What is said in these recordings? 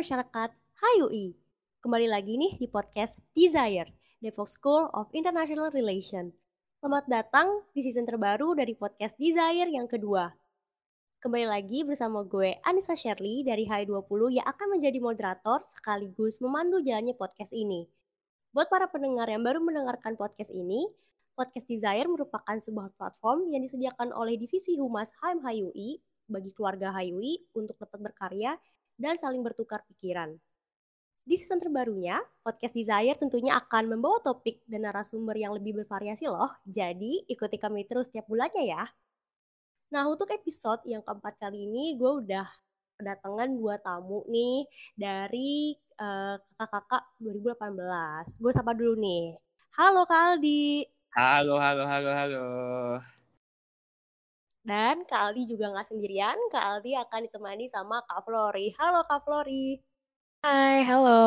masyarakat HUI. Kembali lagi nih di podcast Desire, Depok School of International Relations. Selamat datang di season terbaru dari podcast Desire yang kedua. Kembali lagi bersama gue Anissa Shirley dari HI20 yang akan menjadi moderator sekaligus memandu jalannya podcast ini. Buat para pendengar yang baru mendengarkan podcast ini, Podcast Desire merupakan sebuah platform yang disediakan oleh Divisi Humas HMHUI bagi keluarga HUI untuk dapat berkarya dan saling bertukar pikiran. Di season terbarunya, Podcast Desire tentunya akan membawa topik dan narasumber yang lebih bervariasi loh, jadi ikuti kami terus setiap bulannya ya. Nah, untuk episode yang keempat kali ini, gue udah kedatangan dua tamu nih dari uh, kakak-kakak 2018. Gue sapa dulu nih. Halo Kak Aldi. Halo, halo, halo, halo. Dan Kak Aldi juga nggak sendirian, Kak Aldi akan ditemani sama Kak Flori. Halo Kak Flori. Hai, halo.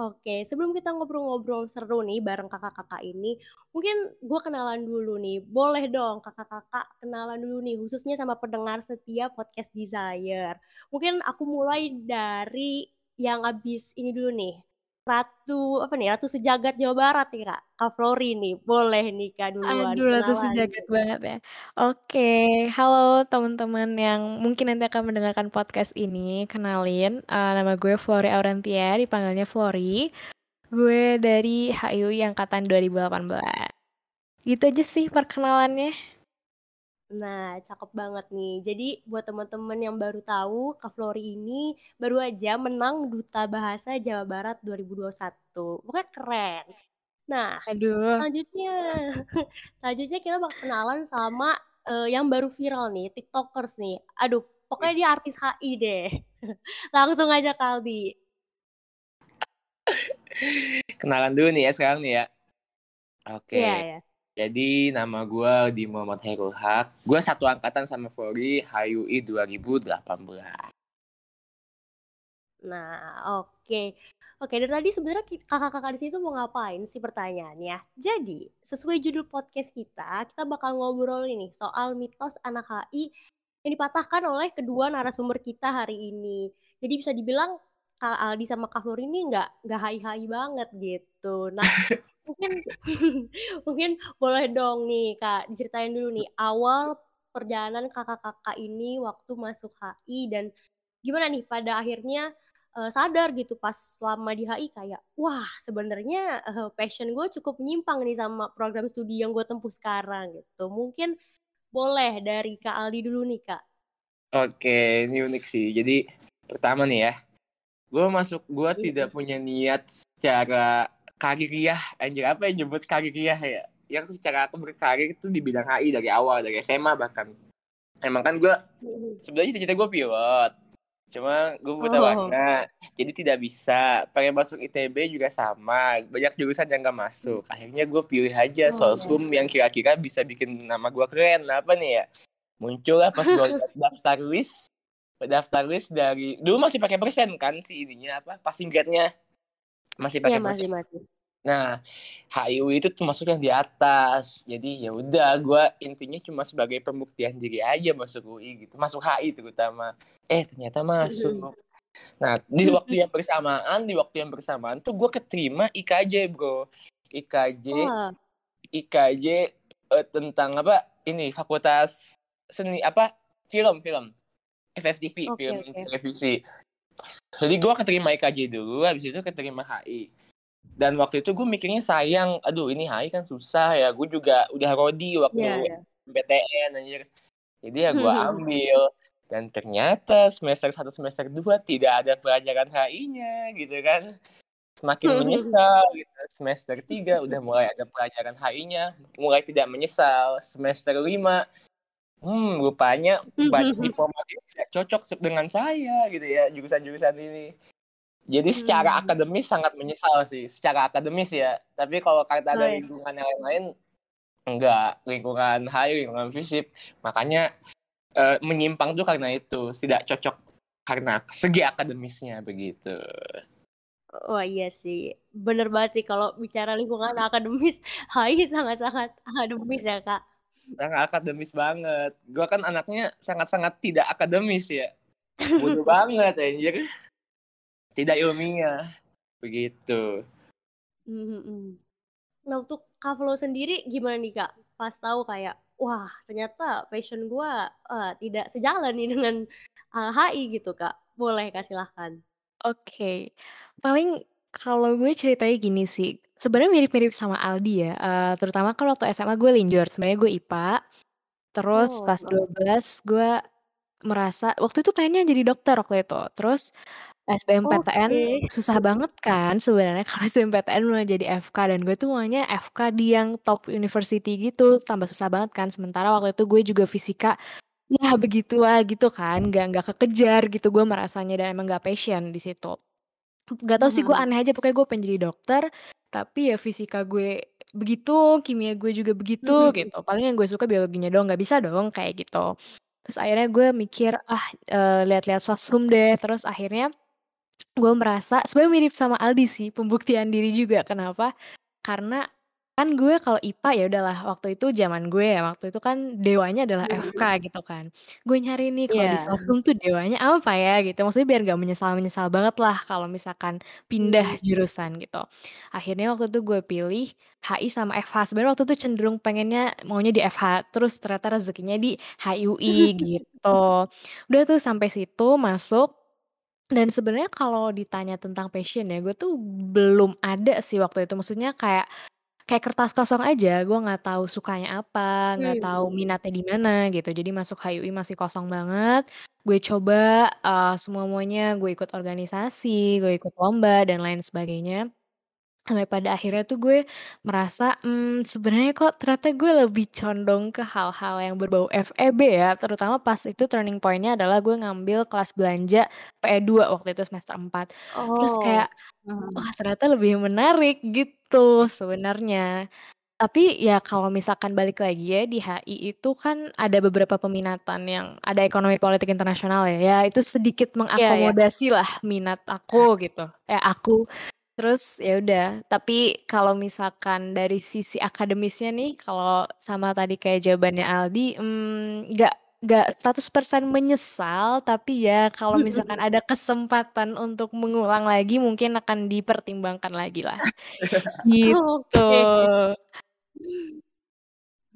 Oke, sebelum kita ngobrol-ngobrol seru nih bareng kakak-kakak ini, mungkin gue kenalan dulu nih. Boleh dong kakak-kakak kenalan dulu nih, khususnya sama pendengar setiap podcast Desire. Mungkin aku mulai dari yang abis ini dulu nih. Ratu apa nih Ratu sejagat Jawa Barat nih kak. Kak Flori nih boleh nih kak duluan Aduh Ratu sejagat banget ya. Oke halo teman-teman yang mungkin nanti akan mendengarkan podcast ini. Kenalin uh, nama gue Flori Aurantia dipanggilnya Flori gue dari HIUI angkatan 2018 gitu aja sih perkenalannya Nah, cakep banget nih. Jadi buat teman-teman yang baru tahu, Kak Flori ini baru aja menang Duta Bahasa Jawa Barat 2021. Pokoknya keren. Nah, Aduh. selanjutnya selanjutnya kita bakal kenalan sama uh, yang baru viral nih, TikTokers nih. Aduh, pokoknya dia artis HI deh. Langsung aja Kalbi. Kenalan dulu nih ya sekarang nih ya. Oke. Okay. Iya, iya. Jadi nama gue di Muhammad Hairul Haq. Gue satu angkatan sama Flori HUI 2018. Nah, oke. Okay. Oke, dari tadi sebenarnya kakak-kakak di sini tuh mau ngapain sih pertanyaannya? Jadi, sesuai judul podcast kita, kita bakal ngobrol ini soal mitos anak HI yang dipatahkan oleh kedua narasumber kita hari ini. Jadi bisa dibilang Kak Aldi sama Kak Flori ini nggak nggak HI-HI banget gitu. Nah, mungkin mungkin boleh dong nih kak diceritain dulu nih awal perjalanan kakak-kakak ini waktu masuk HI dan gimana nih pada akhirnya uh, sadar gitu pas selama di HI kayak wah sebenarnya uh, passion gue cukup menyimpang nih sama program studi yang gue tempuh sekarang gitu. Mungkin boleh dari kak Aldi dulu nih kak. Oke ini unik sih. Jadi pertama nih ya gue masuk gue iya. tidak punya niat secara kaririyah anjir apa yang nyebut kaririyah ya? Yang secara aku berkarir itu di bidang HI dari awal dari SMA bahkan. Emang kan gue sebenarnya cita-cita gue pilot. Cuma gue buta oh. warna jadi tidak bisa. Pengen masuk ITB juga sama. Banyak jurusan yang gak masuk. Akhirnya gue pilih aja oh, sosum ya. yang kira-kira bisa bikin nama gue keren. Apa nih ya? Muncul lah pas gue daftar list. Daftar list dari dulu masih pakai persen kan si ininya apa passing grade-nya masih pakai ya, masih masih. Nah HIU itu termasuk yang di atas. Jadi ya udah gue intinya cuma sebagai pembuktian diri aja masuk UI gitu. Masuk HI terutama. Eh ternyata masuk. Nah di waktu yang bersamaan di waktu yang bersamaan tuh gue keterima IKJ bro. IKJ oh. IKJ uh, tentang apa? Ini fakultas seni apa? Film film. FFTV okay, film okay. televisi jadi gue keterima IKJ dulu habis itu keterima HI dan waktu itu gue mikirnya sayang aduh ini HI kan susah ya. Gue juga udah rodi waktu yeah, yeah. PTN anjir. Jadi ya gue ambil. Dan ternyata semester satu semester dua tidak ada pelajaran HI-nya gitu kan. Semakin menyesal gitu. semester tiga udah mulai ada pelajaran HI-nya mulai tidak menyesal. Semester lima hmm rupanya banyak diploma ini tidak cocok dengan saya gitu ya jurusan-jurusan ini jadi secara hmm. akademis sangat menyesal sih, secara akademis ya. Tapi kalau kata ada lingkungan yang lain-lain, enggak. Lingkungan high, lingkungan fisik. Makanya uh, menyimpang tuh karena itu. Tidak cocok karena segi akademisnya begitu. Wah iya sih, bener banget sih kalau bicara lingkungan akademis, HI sangat-sangat akademis ya kak. Sangat akademis banget. Gue kan anaknya sangat-sangat tidak akademis ya. bodoh banget anjir tidak ilmiah begitu Mhm. Nah untuk Kak Flo sendiri gimana nih Kak? Pas tahu kayak, wah ternyata passion gua eh, tidak sejalan nih dengan HI gitu Kak. Boleh Kak silahkan. Oke, paling kalau gue ceritanya gini sih, sebenarnya mirip-mirip sama Aldi ya, eee, terutama kan waktu SMA gue linjor, sebenarnya gue IPA, terus Oh, pas heeh. 12 gue merasa waktu itu pengennya jadi dokter waktu itu, terus SBMPTN Oke. susah banget kan sebenarnya kalau SBMPTN mau jadi FK dan gue tuh maunya FK di yang top university gitu, tambah susah banget kan, sementara waktu itu gue juga fisika, ya begitulah gitu kan, nggak nggak kekejar gitu gue merasanya dan emang nggak passion di situ. Nggak tahu sih gue Mhm. aneh aja pokoknya gue pengen jadi dokter, tapi ya fisika gue begitu, kimia gue juga begitu Mhm. gitu, paling yang gue suka biologinya doang, nggak bisa dong kayak gitu. Terus akhirnya gue mikir, ah, eee, lihat-lihat sosum deh, terus akhirnya gue merasa sebenarnya mirip sama Aldi sih, pembuktian diri juga. Kenapa? Karena kan gue kalau IPA ya udahlah waktu itu zaman gue ya, waktu itu kan dewanya adalah FK Mhm. gitu kan. Gue nyari nih kalau di Iya. sosum tuh dewanya apa ya gitu, maksudnya biar nggak menyesal-menyesal banget lah kalau misalkan pindah Mhm. jurusan gitu. Akhirnya waktu itu gue pilih HI sama FH, sebenarnya waktu itu cenderung pengennya maunya di FH, terus ternyata rezekinya di HIUI gitu. Udah tuh sampai situ masuk dan sebenarnya kalau ditanya tentang passion ya, gue tuh belum ada sih waktu itu. Maksudnya kayak kayak kertas kosong aja, gue nggak tahu sukanya apa, nggak Hmm. tahu minatnya di mana gitu. Jadi masuk HIUI masih kosong banget. Gue coba uh, semua-muanya, gue ikut organisasi, gue ikut lomba dan lain sebagainya. Sampai pada akhirnya tuh gue merasa, mmm, sebenarnya kok ternyata gue lebih condong ke hal-hal yang berbau FEB ya, terutama pas itu turning point-nya adalah gue ngambil kelas belanja PE2 waktu itu semester 4. Terus Oh. kayak, Mhm. wah ternyata lebih menarik gitu sebenarnya. Tapi ya kalau misalkan balik lagi ya di HI itu kan ada beberapa peminatan yang ada ekonomi politik internasional ya, ya itu sedikit Iya ya. mengakomodasi lah minat aku gitu, eh aku. Terus ya udah, tapi kalau misalkan dari sisi akademisnya nih, kalau sama tadi kayak jawabannya Aldi, mmm, nggak nggak 100% menyesal, tapi ya kalau misalkan ada kesempatan untuk mengulang lagi mungkin akan dipertimbangkan lagi lah, gitu.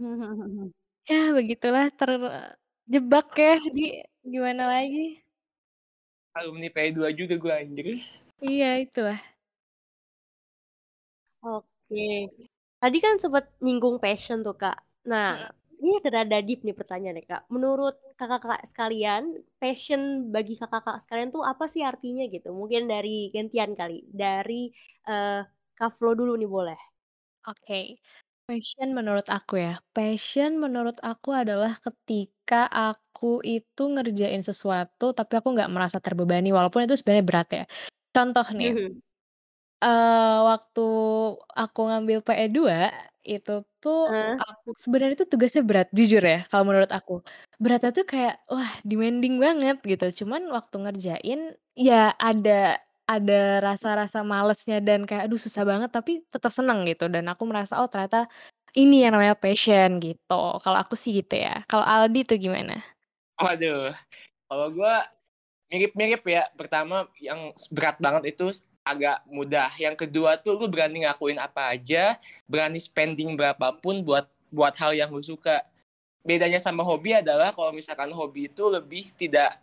Ya begitulah. Terjebak ya di. Gimana lagi. alumni P2 juga gue anjir. Iya itulah. Oke. Tadi kan sempat nyinggung passion tuh, Kak. Nah, Mhm. ini rada deep nih pertanyaannya, Kak. Menurut kakak-kakak sekalian, passion bagi kakak-kakak sekalian tuh apa sih artinya gitu? Mungkin dari gantian kali. Dari eh Kak Flo dulu nih boleh. Oke. Passion menurut aku ya, passion menurut aku adalah ketika aku itu ngerjain sesuatu tapi aku nggak merasa terbebani walaupun itu sebenarnya berat ya. Contoh nih, Mhm. Eee, waktu aku ngambil PE2 itu tuh Heeh. aku sebenarnya itu tugasnya berat jujur ya kalau menurut aku. Beratnya tuh kayak wah demanding banget gitu, cuman waktu ngerjain ya ada ada rasa-rasa malesnya dan kayak aduh susah banget tapi tetap seneng gitu dan aku merasa oh ternyata ini yang namanya passion gitu. Kalau aku sih gitu ya. Kalau Aldi tuh gimana? waduh kalau gue mirip-mirip ya pertama yang berat banget itu agak mudah. Yang kedua tuh gue berani ngakuin apa aja berani spending berapapun buat buat hal yang gue suka. Bedanya sama hobi adalah kalau misalkan hobi itu lebih tidak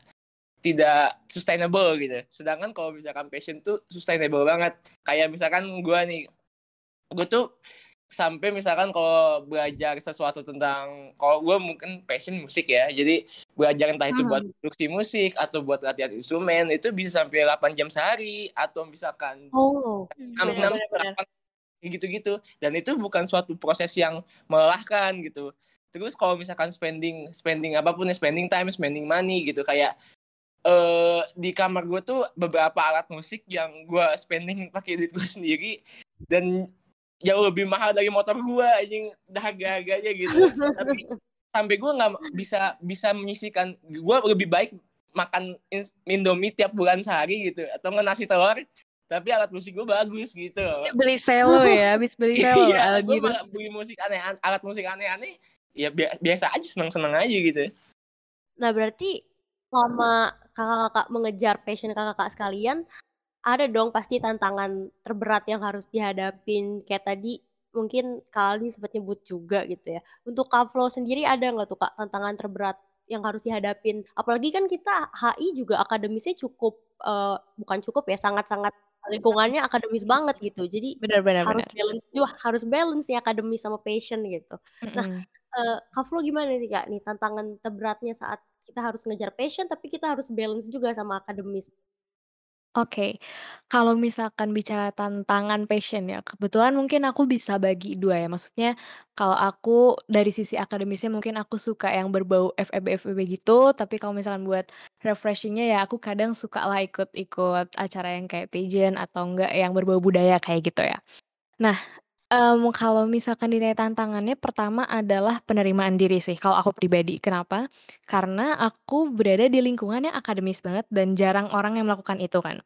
tidak sustainable gitu. Sedangkan kalau misalkan passion tuh sustainable banget. Kayak misalkan gue nih gue tuh sampai misalkan kalau belajar sesuatu tentang kalau gue mungkin passion musik ya jadi belajar entah itu buat Mhm. produksi musik atau buat latihan instrumen itu bisa sampai 8 jam sehari atau misalkan Oh. 6 Bener 6 bener bener. 8 gitu-gitu dan itu bukan suatu proses yang melelahkan gitu terus kalau misalkan spending spending apa pun ya spending time spending money gitu kayak eh di kamar gue tuh beberapa alat musik yang gue spending pakai duit gue sendiri dan jauh lebih mahal dari motor gue anjing. Harga-harganya gitu. Tapi sampai gue nggak bisa bisa menyisikan gue lebih baik makan indomie tiap bulan sehari gitu atau nggak nasi telur. Tapi alat musik gue bagus gitu. Beli selo ya, habis beli selo iya gue malah beli musik aneh alat musik aneh-aneh ya bi- biasa aja seneng-seneng aja gitu. Nah, berarti selama Kakak-kakak mengejar passion kakak-kakak sekalian, ada dong pasti tantangan terberat yang harus dihadapin, kayak tadi mungkin Kak Aldi sempet nyebut juga gitu ya. Untuk Kak Flo sendiri ada nggak tuh Kak tantangan terberat yang harus dihadapin? Apalagi kan kita HI juga akademisnya cukup, eee, bukan cukup ya, sangat-sangat lingkungannya akademis banget gitu. Jadi Bener bener harus bener. balance juga harus balance nih akademis sama passion gitu. Nah, Mhm. eee, Kak Flo gimana nih Kak, nih tantangan terberatnya saat kita harus ngejar passion, tapi kita harus balance juga sama akademis? Oke, kalau misalkan bicara tantangan passion ya, kebetulan mungkin aku bisa bagi 2 ya. Maksudnya kalau aku dari sisi akademisnya mungkin aku suka yang berbau FEB-FEB gitu, tapi kalau misalkan buat refreshing-nya ya aku kadang suka lah ikut-ikut acara yang kayak pageant atau enggak yang berbau budaya kayak gitu ya. Nah, mmm, kalau misalkan ditanya tantangannya pertama adalah penerimaan diri sih kalau aku pribadi. Kenapa? Karena aku berada di lingkungan yang akademis banget dan jarang orang yang melakukan itu kan.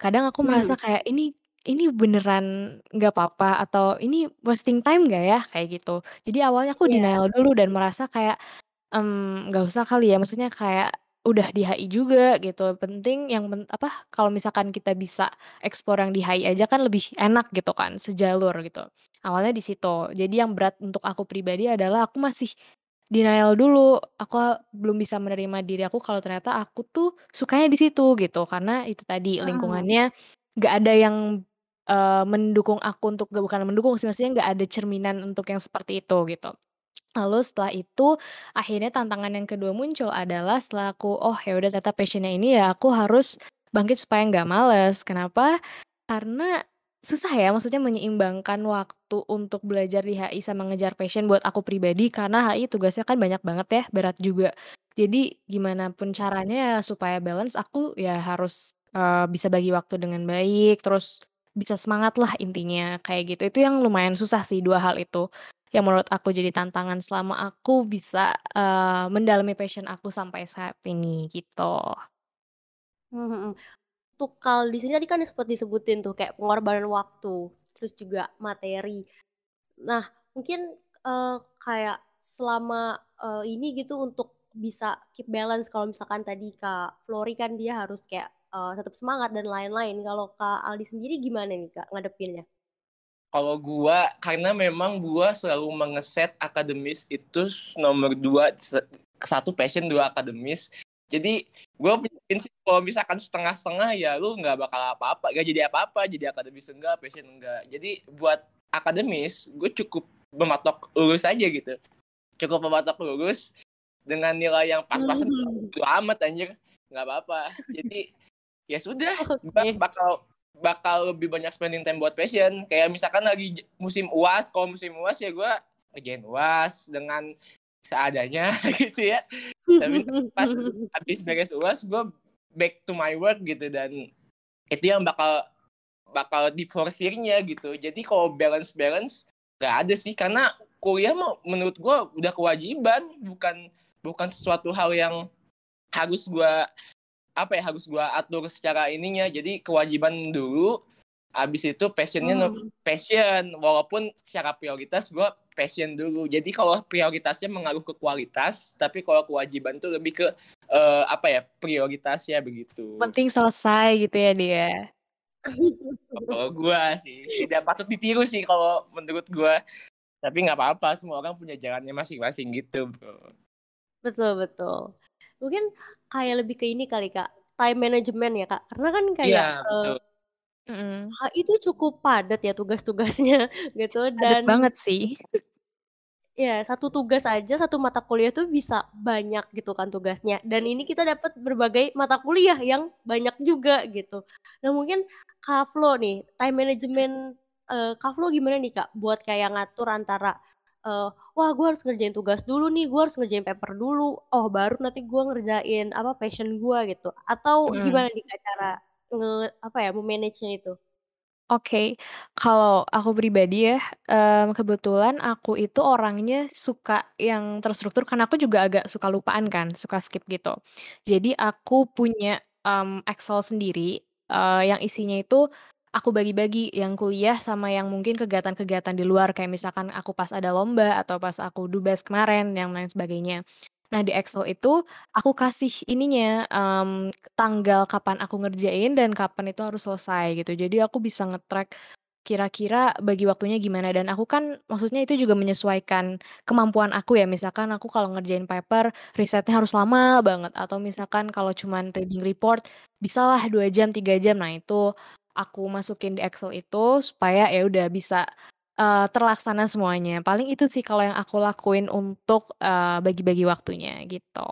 Kadang aku Mmm. merasa kayak, "Ini ini beneran nggak apa-apa atau ini wasting time nggak ya?" Kayak gitu. Jadi awalnya aku Iya. denial dulu dan merasa kayak, mmm, nggak usah kali ya, maksudnya kayak udah di HI juga gitu, penting yang pen apa, kalau misalkan kita bisa explore yang di HI aja kan lebih enak gitu kan, sejalur gitu. Awalnya di situ. Jadi yang berat untuk aku pribadi adalah aku masih denial dulu, aku belum bisa menerima diri aku kalau ternyata aku tuh sukanya di situ gitu, karena itu tadi Mmm. lingkungannya nggak ada yang, eee, mendukung aku untuk nggak bukan mendukung sih, maksudnya nggak ada cerminan untuk yang seperti itu gitu. Lalu setelah itu, akhirnya tantangan yang kedua muncul adalah setelah aku, oh ya udah ternyata passion-nya ini ya aku harus bangkit supaya nggak males. Kenapa? Karena susah ya, maksudnya menyeimbangkan waktu untuk belajar di HI sama ngejar passion buat aku pribadi, karena HI tugasnya kan banyak banget ya, berat juga. Jadi gimana pun caranya ya supaya balance aku ya harus, eee, bisa bagi waktu dengan baik, terus bisa semangat lah intinya, kayak gitu. Itu yang lumayan susah sih 2 hal itu, yang menurut aku jadi tantangan selama aku bisa, eee, mendalami passion aku sampai saat ini, gitu. Mmm, mhm. Untuk Kak di sini tadi kan sempet disebutin tuh kayak pengorbanan waktu, terus juga materi. Nah, mungkin, eee, kayak selama, eee, ini gitu untuk bisa keep balance kalau misalkan tadi Kak Flory kan dia harus kayak, eee, tetap semangat dan lain-lain. Kalau Kak Aldi sendiri gimana nih Kak ngadepinnya? Kalau gua, karena memang gua selalu mengeset akademis itu nomor 2, se satu passion, 2 akademis. Jadi gua punya prinsip kalau misalkan setengah-setengah ya lu nggak bakal apa-apa, nggak jadi apa-apa, jadi akademis enggak, passion enggak. Jadi buat akademis, gue cukup mematok lulus aja gitu. Cukup mematok lulus dengan nilai yang pas-pasan Mmm. bodo amat anjir, nggak apa-apa. Jadi ya sudah, gua Oke. bakal bakal lebih banyak spending time buat passion. Kayak misalkan lagi musim UAS, kalau musim UAS ya gua ngerjain UAS dengan seadanya gitu ya. Tapi pas habis beres UAS gua back to my work gitu dan itu yang bakal bakal diforsirnya gitu. Jadi kalau balance-balance nggak ada sih karena kuliah mah menurut gua udah kewajiban, bukan bukan sesuatu hal yang harus gua apa ya, harus gua atur secara ininya. Jadi kewajiban dulu, habis itu passion-nya Mmm. passion, walaupun secara prioritas gua passion dulu. Jadi kalau prioritasnya mengaruh ke kualitas, tapi kalau kewajiban tuh lebih ke, eee, apa ya, prioritasnya begitu. Penting selesai gitu ya dia. Kalau gua sih, tidak patut ditiru sih kalau menurut gua. Tapi nggak apa-apa, semua orang punya jalannya masing-masing gitu, Bro. Betul betul. Mungkin kayak lebih ke ini kali Kak, time management ya Kak, karena kan kayak, Iya, eee, betul. Mhm. HI itu cukup padat ya tugas-tugasnya gitu Padat dan banget sih. ya satu tugas aja, satu mata kuliah tuh bisa banyak gitu kan tugasnya, dan ini kita dapat berbagai mata kuliah yang banyak juga gitu. Nah mungkin Kak Flo nih, time management, eee, Kak Flo gimana nih Kak buat kayak ngatur antara, eee, "Wah gue harus ngerjain tugas dulu nih, gue harus ngerjain paper dulu, oh baru nanti gue ngerjain apa, passion gue," gitu. Atau Mhm. gimana nih Kak cara nge apa ya, me-manage-nya itu? Oke, kalau aku pribadi ya, mmm, kebetulan aku itu orangnya suka yang terstruktur karena aku juga agak suka lupaan kan, suka skip gitu. Jadi aku punya, mmm, Excel sendiri, eee, yang isinya itu aku bagi-bagi, yang kuliah sama yang mungkin kegiatan-kegiatan di luar, kayak misalkan aku pas ada lomba atau pas aku Dubes kemarin, yang lain sebagainya. Nah, di Excel itu aku kasih ininya, mmm, tanggal kapan aku ngerjain dan kapan itu harus selesai gitu. Jadi aku bisa nge-track kira-kira bagi waktunya gimana dan aku kan maksudnya itu juga menyesuaikan kemampuan aku ya. Misalkan aku kalau ngerjain paper risetnya harus lama banget atau misalkan kalau cuman reading report bisalah 2 jam, 3 jam. Nah, itu aku masukin di Excel itu supaya ya udah bisa Eee, terlaksana semuanya. Paling itu sih kalau yang aku lakuin untuk, eee, bagi-bagi waktunya gitu.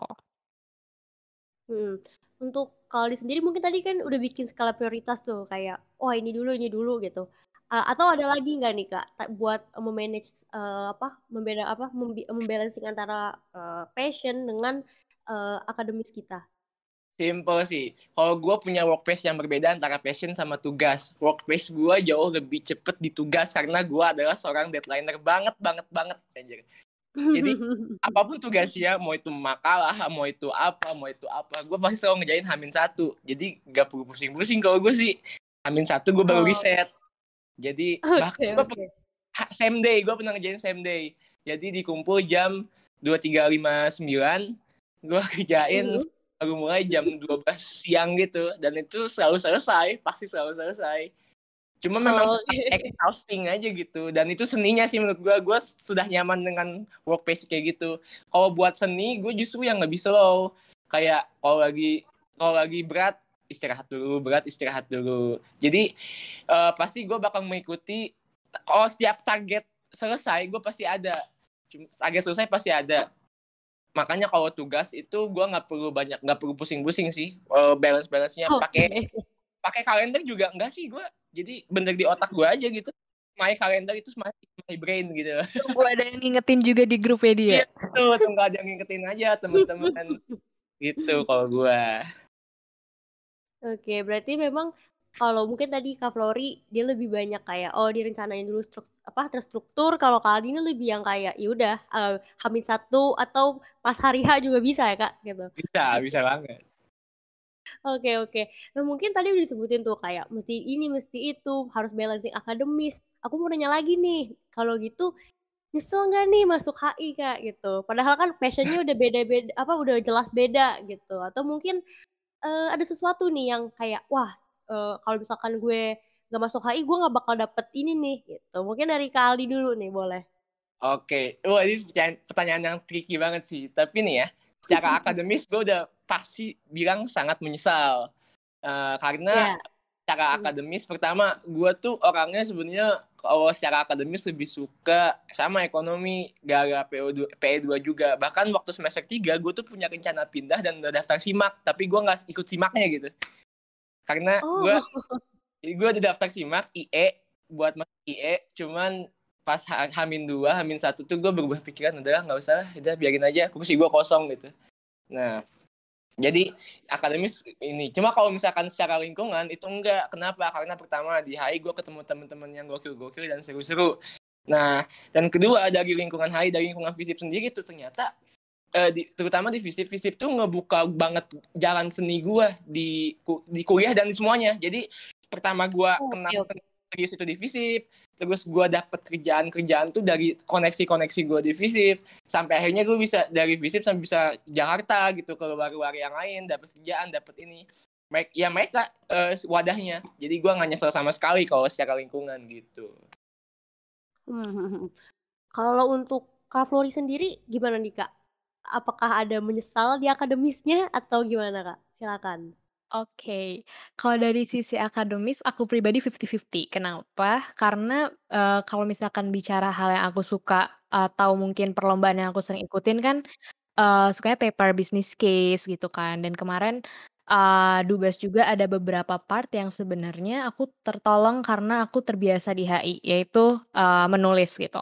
Hmm. Untuk di sendiri mungkin tadi kan udah bikin skala prioritas tuh kayak, "Oh ini dulu ini dulu," gitu. Uh, atau ada lagi nggak nih, Kak, buat memanage uh, apa, membeda apa, membalancing antara, uh, passion dengan, uh, akademis kita? Simple sih. Kalau gue punya work pace yang berbeda antara passion sama tugas. Work pace gue jauh lebih cepet di tugas karena gue adalah seorang deadlineer banget, banget, banget. Anjir. Jadi apa pun tugasnya, mau itu makalah, mau itu apa, mau itu apa, gue pasti selalu ngejain hamin satu. Jadi gak perlu pusing-pusing kalau gue sih. Hamin satu gue baru oh. riset. Jadi okay, bahkan gue okay. same day, gue pernah ngejain same day. Jadi dikumpul jam dua tiga lima sembilan, gue kerjain mm -hmm baru mulai jam 12 siang gitu dan itu selalu selesai pasti selalu selesai. Cuma memang oh, okay. exhausting aja gitu dan itu seninya sih menurut gue gue sudah nyaman dengan work pace kayak gitu. Kalau buat seni gue justru yang lebih slow. Kayak kalau lagi kalau lagi berat istirahat dulu berat istirahat dulu. Jadi uh, pasti gue bakal mengikuti kalau setiap target selesai gue pasti ada. Target selesai pasti ada makanya kalau tugas itu gue nggak perlu banyak nggak perlu pusing-pusing sih uh, balance balance nya pakai okay. pakai kalender juga enggak sih gue jadi bener di otak gue aja gitu. My kalender itu my, my brain gitu. Gue ada yang ngingetin juga di grup dia iya, tuh tunggu ada yang ngingetin aja teman-teman. Gitu kalau gue oke okay, berarti memang kalau mungkin tadi Kak Flori dia lebih banyak kayak oh direncanain dulu struk, apa terstruktur kalau Kak Aldi ini lebih yang kayak ya udah uh, hamil satu atau pas hari H juga bisa ya Kak gitu. Bisa, bisa banget. Oke oke. Nah mungkin tadi udah disebutin tuh kayak mesti ini mesti itu harus balancing akademis. Aku mau nanya lagi nih, kalau gitu nyesel nggak nih masuk HI kak gitu? Padahal kan passionnya udah beda-beda apa udah jelas beda gitu. Atau mungkin uh, ada sesuatu nih yang kayak wah uh, kalau misalkan gue nggak masuk HI gue nggak bakal dapet ini nih gitu mungkin dari Kak Aldi dulu nih boleh Oke, wah ini pertanyaan yang tricky banget sih. Tapi nih ya, secara akademis gue udah pasti bilang sangat menyesal. Uh, karena yeah. secara akademis, pertama gue tuh orangnya sebenarnya kalau secara akademis lebih suka sama ekonomi, gara PO2, PE2 juga. Bahkan waktu semester 3 gue tuh punya rencana pindah dan udah daftar simak, tapi gue nggak ikut simaknya gitu karena oh. gue gue udah daftar simak IE buat masuk IE cuman pas hamin dua hamin satu tuh gue berubah pikiran udah nggak usah udah biarin aja kursi gue kosong gitu. Nah jadi akademis ini cuma kalau misalkan secara lingkungan itu enggak. Kenapa? Karena pertama di HI gue ketemu teman-teman yang gokil-gokil dan seru-seru. Nah dan kedua dari lingkungan HI dari lingkungan fisip sendiri tuh ternyata uh, di, terutama di visip visip tuh ngebuka banget jalan seni gue di di kuliah dan di semuanya. Jadi pertama gue oh, kenal okay, serius itu di visip terus gue dapet kerjaan kerjaan tuh dari koneksi koneksi gue di visip sampai akhirnya gue bisa dari visip sampai bisa Jakarta gitu ke luar-luar yang lain dapet kerjaan dapet ini. Mereka ya mereka uh, wadahnya. Jadi gue nggak nyesel sama sekali kalau secara lingkungan gitu. Hmm. kalau untuk Kak Flori sendiri gimana nih Kak apakah ada menyesal di akademisnya atau gimana Kak? Silakan. Oke, kalau dari sisi akademis aku pribadi 50-50. Kenapa? Karena, uh, kalau misalkan bicara hal yang aku suka atau mungkin perlombaan yang aku sering ikutin kan, uh, sukanya paper business case gitu kan dan kemarin, uh, Dubes juga ada beberapa part yang sebenarnya aku tertolong karena aku terbiasa di HI, yaitu, uh, menulis gitu.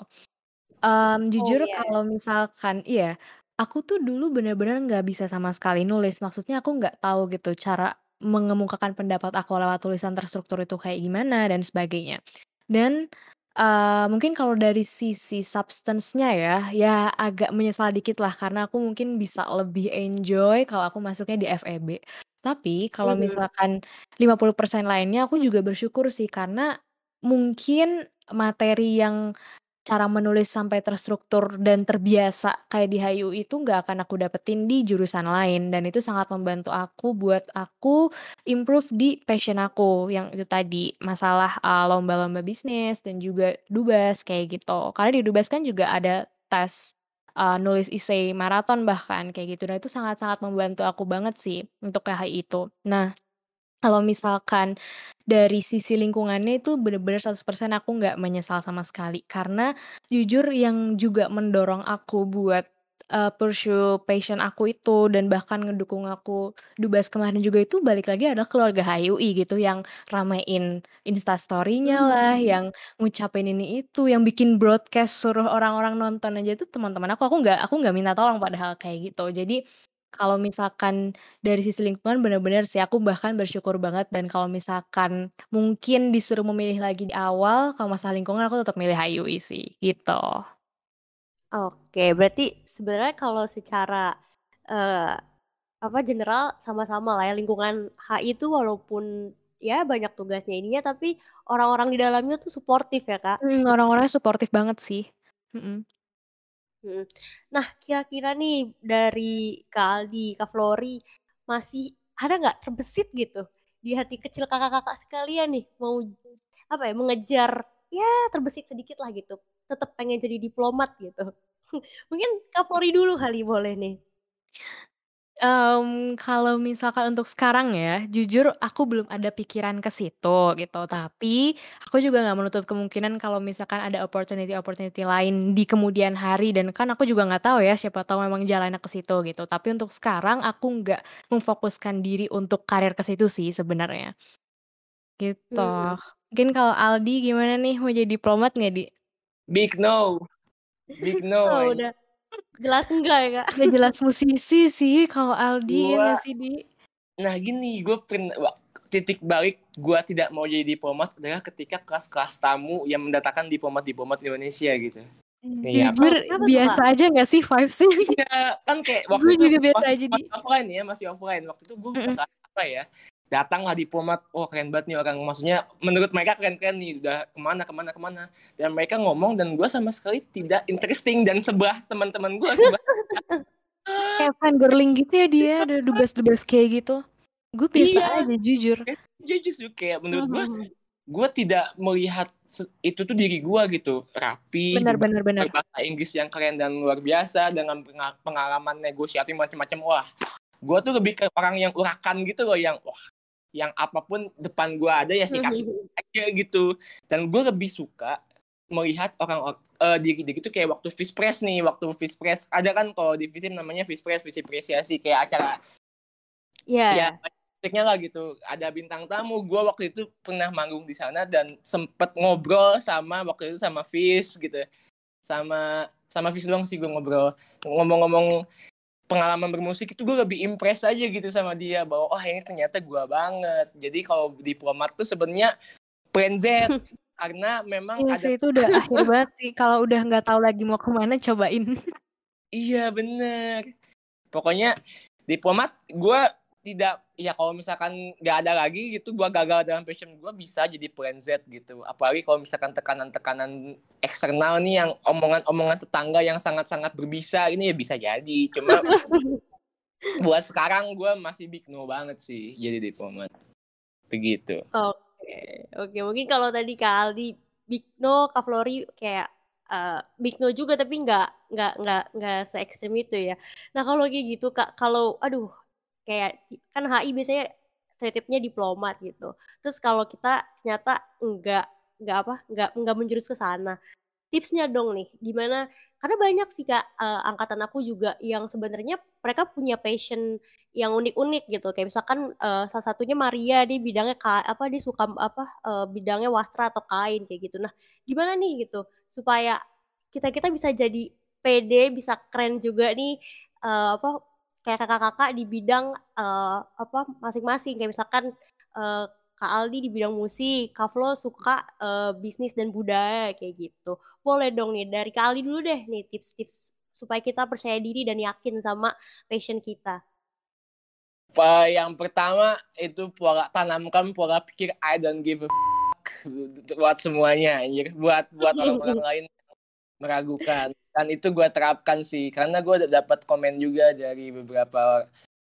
Um, jujur oh, yeah. kalau misalkan iya. Aku tuh dulu bener-bener nggak bisa sama sekali nulis, maksudnya aku nggak tahu gitu cara mengemukakan pendapat aku lewat tulisan terstruktur itu kayak gimana dan sebagainya. Dan, uh, mungkin kalau dari sisi substance-nya ya, ya agak menyesal dikit lah karena aku mungkin bisa lebih enjoy kalau aku masuknya di FEB. Tapi kalau misalkan misalkan 50% lainnya aku juga bersyukur sih karena mungkin materi yang cara menulis sampai terstruktur dan terbiasa kayak di HIU itu nggak akan aku dapetin di jurusan lain. Dan itu sangat membantu aku buat aku improve di passion aku yang itu tadi masalah uh, lomba-lomba bisnis dan juga dubas kayak gitu. Karena di dubas kan juga ada tes uh, nulis isei maraton bahkan kayak gitu. Dan itu sangat-sangat membantu aku banget sih untuk KHI itu. Nah kalau misalkan dari sisi lingkungannya itu bener-bener 100% aku nggak menyesal sama sekali. Karena jujur yang juga mendorong aku buat, uh, pursue passion aku itu dan bahkan ngedukung aku dubas kemarin juga itu balik lagi adalah keluarga HIUI gitu yang ramein Instastory-nya lah, Hmm. yang ngucapin ini itu, yang bikin broadcast suruh orang-orang nonton aja itu teman-teman aku. Aku nggak aku nggak minta tolong padahal kayak gitu. Jadi kalau misalkan dari sisi lingkungan bener-bener sih aku bahkan bersyukur banget dan kalau misalkan mungkin disuruh memilih lagi di awal, kalau masalah lingkungan aku tetap milih HIUI sih, gitu. Oke, berarti sebenarnya kalau secara uh, apa general sama-sama lah ya lingkungan HI itu walaupun ya banyak tugasnya ininya tapi orang-orang di dalamnya tuh suportif ya kak. Hmm, orang-orangnya suportif banget sih. Mm-mm. Nah, kira-kira nih dari Kak Aldi, Kak Flori, masih ada nggak terbesit gitu di hati kecil kakak-kakak sekalian nih mau apa ya mengejar ya terbesit sedikit lah gitu, tetap pengen jadi diplomat gitu. Mungkin Kak Flori dulu kali boleh nih. Um, kalau misalkan untuk sekarang ya, jujur aku belum ada pikiran ke situ gitu, tapi aku juga nggak menutup kemungkinan kalau misalkan ada opportunity-opportunity lain di kemudian hari dan kan aku juga nggak tahu ya, siapa tahu memang jalannya ke situ gitu. Tapi untuk sekarang aku nggak memfokuskan diri untuk karir ke situ sih sebenarnya. Gitu. Hmm. Mungkin kalau Aldi gimana nih, mau jadi diplomat nggak, Di? Big no. Big no. Oh, udah jelas enggak ya kak? Ya jelas musisi sih kalau Aldi ya Gua- nggak sih Di? Nah gini, gue pernah titik balik gue tidak mau jadi diplomat adalah ketika kelas-kelas tamu yang mendatangkan diplomat-diplomat Indonesia gitu. Iya, Jujur biasa aja nggak sih vibesnya? Iya, kan kayak waktu Gue itu juga biasa masih, aja, Di. offline ya, masih offline. Waktu itu gue Mm-mm. apa ya? Datanglah diplomat, oh keren banget nih orang. Maksudnya menurut mereka keren-keren nih, udah ke mana ke mana ke mana. Dan mereka ngomong dan gue sama sekali tidak interesting dan sebelah teman-teman gue sebelah. Kayak fangirling gitu ya dia, ada dubas-dubas kayak gitu. Gue biasa Iya. aja jujur. Justru kayak menurut gue, Hmm. gue tidak melihat itu tuh diri gue gitu, rapi, Benar benar benar. bahasa Inggris yang keren dan luar biasa dengan penga- pengalaman negosiasi macam-macam wah gue tuh lebih ke orang yang urakan gitu loh yang wah yang apa pun depan gue ada ya sikap aja gitu. Dan gue lebih suka melihat orang eh diri diri itu kayak waktu fish press nih waktu fish press. Ada kan kalau di FISIM namanya fish press visi apresiasi kayak acara Iya. ya musiknya lah gitu. Ada bintang tamu gue waktu itu pernah manggung di sana dan sempet ngobrol sama waktu itu sama Fish gitu. Sama sama Fish doang sih gue ngobrol. Ngomong-ngomong pengalaman bermusik itu gue lebih impress aja gitu sama dia bahwa oh ini ternyata gue banget jadi kalau diplomat tuh sebenarnya plan Z karena memang Iya ada sih itu udah akhir banget sih. Kalau udah nggak tahu lagi mau ke mana cobain. Iya bener. Pokoknya diplomat gue tidak ya kalau misalkan nggak ada lagi gitu gue gagal dalam passion gue bisa jadi plan Z gitu. Apalagi kalau misalkan tekanan-tekanan eksternal nih yang omongan-omongan tetangga yang sangat-sangat berbisa ini ya bisa jadi. Cuma buat sekarang gue masih big no banget sih jadi diplomat. Begitu. Oke, oke. Mungkin kalau tadi Kak Aldi Big No, Kak Flori kayak eh, Big No juga tapi nggak nggak nggak nggak se ekstrem itu ya. Nah kalau kayak gitu Kak, kalau aduh kayak kan HI biasanya stereotipnya diplomat gitu. Terus kalau kita ternyata nggak nggak apa nggak nggak menjurus ke sana. Tipsnya dong nih, gimana? Karena banyak sih Kak eh, angkatan aku juga yang sebenarnya mereka punya passion yang unik-unik gitu. Kayak misalkan eh, salah satunya Maria di bidangnya ka, apa dia suka apa eh, bidangnya wastra atau kain kayak gitu. Nah, gimana nih gitu supaya kita kita bisa jadi pede, bisa keren juga nih eh, apa kayak kakak-kakak di bidang eh, apa masing-masing. Kayak misalkan eh, Kak Aldi di bidang musik, Kak Flo suka eh, bisnis dan budaya kayak gitu. Boleh dong nih dari Kak Aldi dulu deh nih tips-tips supaya kita percaya diri dan yakin sama passion kita. Yang pertama itu pola tanamkan pola pikir I don't give a fuck buat semuanya anjir buat buat orang-orang lain meragukan dan itu gue terapkan sih karena gue dapat komen juga dari beberapa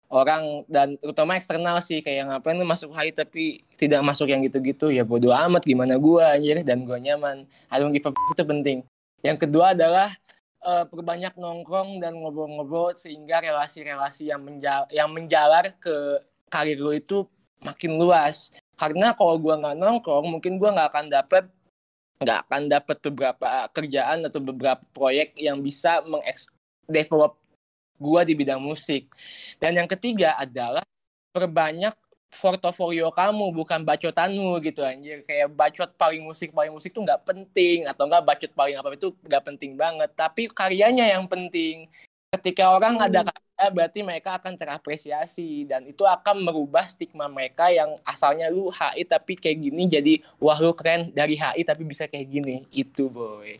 orang dan terutama eksternal sih kayak ngapain lu masuk HI tapi tidak masuk yang gitu-gitu ya bodo amat gimana gue anjir dan gue nyaman. I don't give a itu penting. Yang kedua adalah uh, perbanyak nongkrong dan ngobrol-ngobrol sehingga relasi-relasi yang menjal yang menjalar ke karir lu itu makin luas. Karena kalau gue nggak nongkrong mungkin gue nggak akan dapet nggak akan dapat beberapa kerjaan atau beberapa proyek yang bisa mengdevelop gua di bidang musik. Dan yang ketiga adalah perbanyak portofolio kamu bukan bacotanmu gitu anjir kayak bacot paling musik paling musik tuh nggak penting atau nggak bacot paling apa itu nggak penting banget tapi karyanya yang penting ketika orang hmm. ada berarti mereka akan terapresiasi dan itu akan merubah stigma mereka yang asalnya lu HI tapi kayak gini jadi wah lu keren dari HI tapi bisa kayak gini. Itu boy.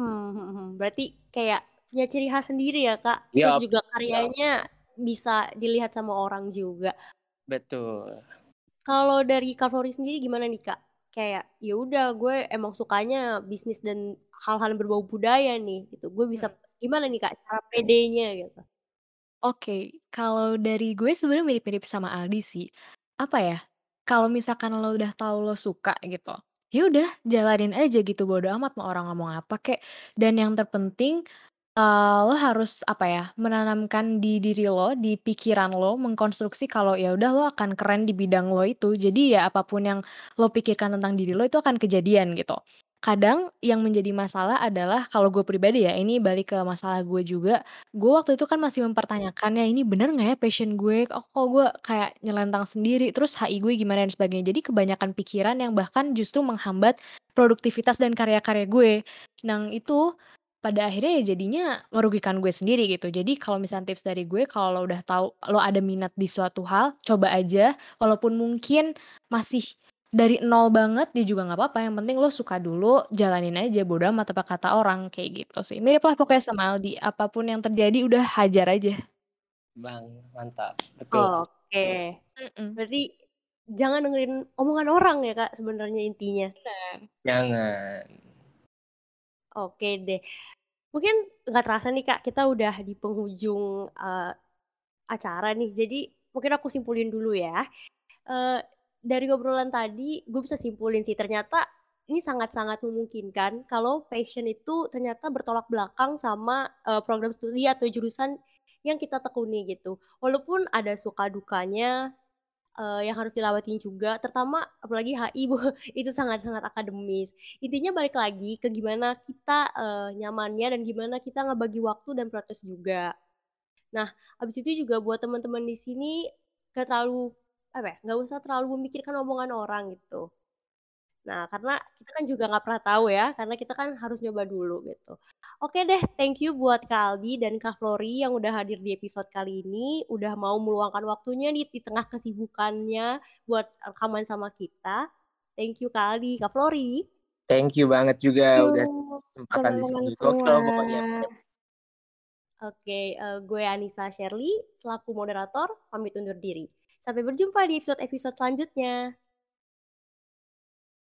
Hmm, hmm, hmm. berarti kayak punya ciri khas sendiri ya kak. Yep. terus juga karyanya yep. bisa dilihat sama orang juga. Betul. Kalau dari Kak Flori sendiri gimana nih kak? Kayak ya udah gue emang sukanya bisnis dan hal-hal berbau budaya nih gitu. Gue bisa Gimana nih Kak cara pedenya gitu? Oke, kalau dari gue sebenarnya mirip-mirip sama Aldi sih. Apa ya, kalau misalkan lo udah tahu lo suka gitu, ya udah jalanin aja gitu, bodo amat mau orang ngomong apa kek. Dan yang terpenting, uh, lo harus apa ya, menanamkan di diri lo, di pikiran lo, mengkonstruksi kalau ya udah lo akan keren di bidang lo itu. Jadi ya apa pun yang lo pikirkan tentang diri lo itu akan kejadian gitu. Kadang yang menjadi masalah adalah kalau gue pribadi ya, ini balik ke masalah gue juga, gue waktu itu kan masih mempertanyakan ya, "Ini bener nggak ya passion gue? Kok kok gue kayak nyelentang sendiri, terus HI gue gimana?" dan sebagainya. Jadi kebanyakan pikiran yang bahkan justru menghambat produktivitas dan karya-karya gue. Nah itu pada akhirnya ya jadinya merugikan gue sendiri gitu. Jadi kalau misalnya tips dari gue, kalau lo udah tahu lo ada minat di suatu hal, coba aja walaupun mungkin masih dari nol banget dia juga nggak apa-apa, yang penting lo suka dulu, jalanin aja, bodo amat apa kata orang, kayak gitu sih. Mirip lah pokoknya sama Aldi, apa pun yang terjadi udah hajar aja. Bang, mantap, betul. Oke, mm berarti jangan dengerin omongan orang ya Kak, sebenarnya intinya? Benar. Jangan. Oke deh. Mungkin nggak terasa nih Kak, kita udah di penghujung, uh, acara nih, jadi mungkin aku simpulin dulu ya. Uh, dari obrolan tadi gue bisa simpulin sih ternyata ini sangat-sangat memungkinkan kalau passion itu ternyata bertolak belakang sama uh, program studi atau jurusan yang kita tekuni gitu. Walaupun ada suka dukanya uh, yang harus dilawatin juga, terutama apalagi HI bu itu sangat-sangat akademis. Intinya balik lagi ke gimana kita uh, nyamannya dan gimana kita ngebagi waktu dan protes juga. Nah, habis itu juga buat teman-teman di sini gak terlalu apa ya, nggak usah terlalu memikirkan omongan orang gitu. Nah, karena kita kan juga nggak pernah tahu ya, karena kita kan harus nyoba dulu gitu. Oke deh, thank you buat Kak Aldi dan Kak Flori yang udah hadir di episode kali ini, udah mau meluangkan waktunya nih di tengah kesibukannya buat rekaman sama kita. Thank you Kak Aldi, Kak Flori. Thank you banget juga Yo, udah kesempatan di sini. Gokil pokoknya. Oke, uh, gue Anissa Shirley selaku moderator pamit undur diri. Sampai berjumpa di episode-episode selanjutnya.